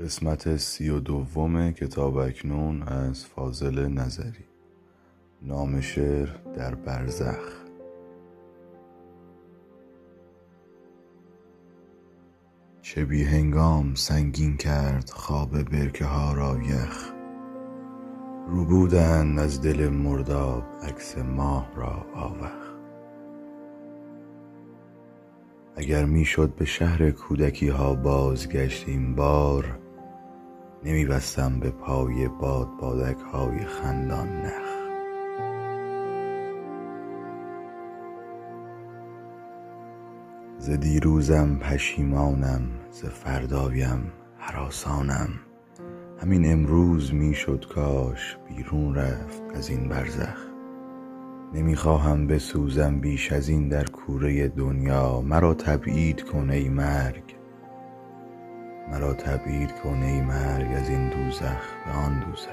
قسمت سی و دوم کتاب اکنون از فاضل نظری. نام شعر در برزخ. چه بی هنگام سنگین کرد خواب برکه ها را یخ ربودند از دل مرداب عکس ماه را آوخ. اگر می شد به شهر کودکی ها بازگشت این بار نمی بستم به پای باد بادک های خندان نخ. ز دیروزم پشیمانم ز فردایم هراسانم. همین امروز می شد کاش بیرون رفت از این برزخ. نمی خواهم بسوزم بیش از این در کوره دنیا. مرا تبعید کن ای مرگ. مرا تبعید کن ای مرگ از این دوزخ به آن دوزخ.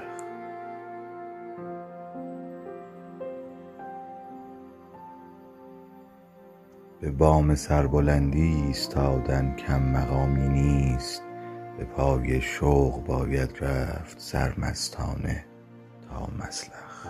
به بام سربلندی ایستادن کم مقامی نیست به پای شوق باید رفت سرمستانه تا مسلخ.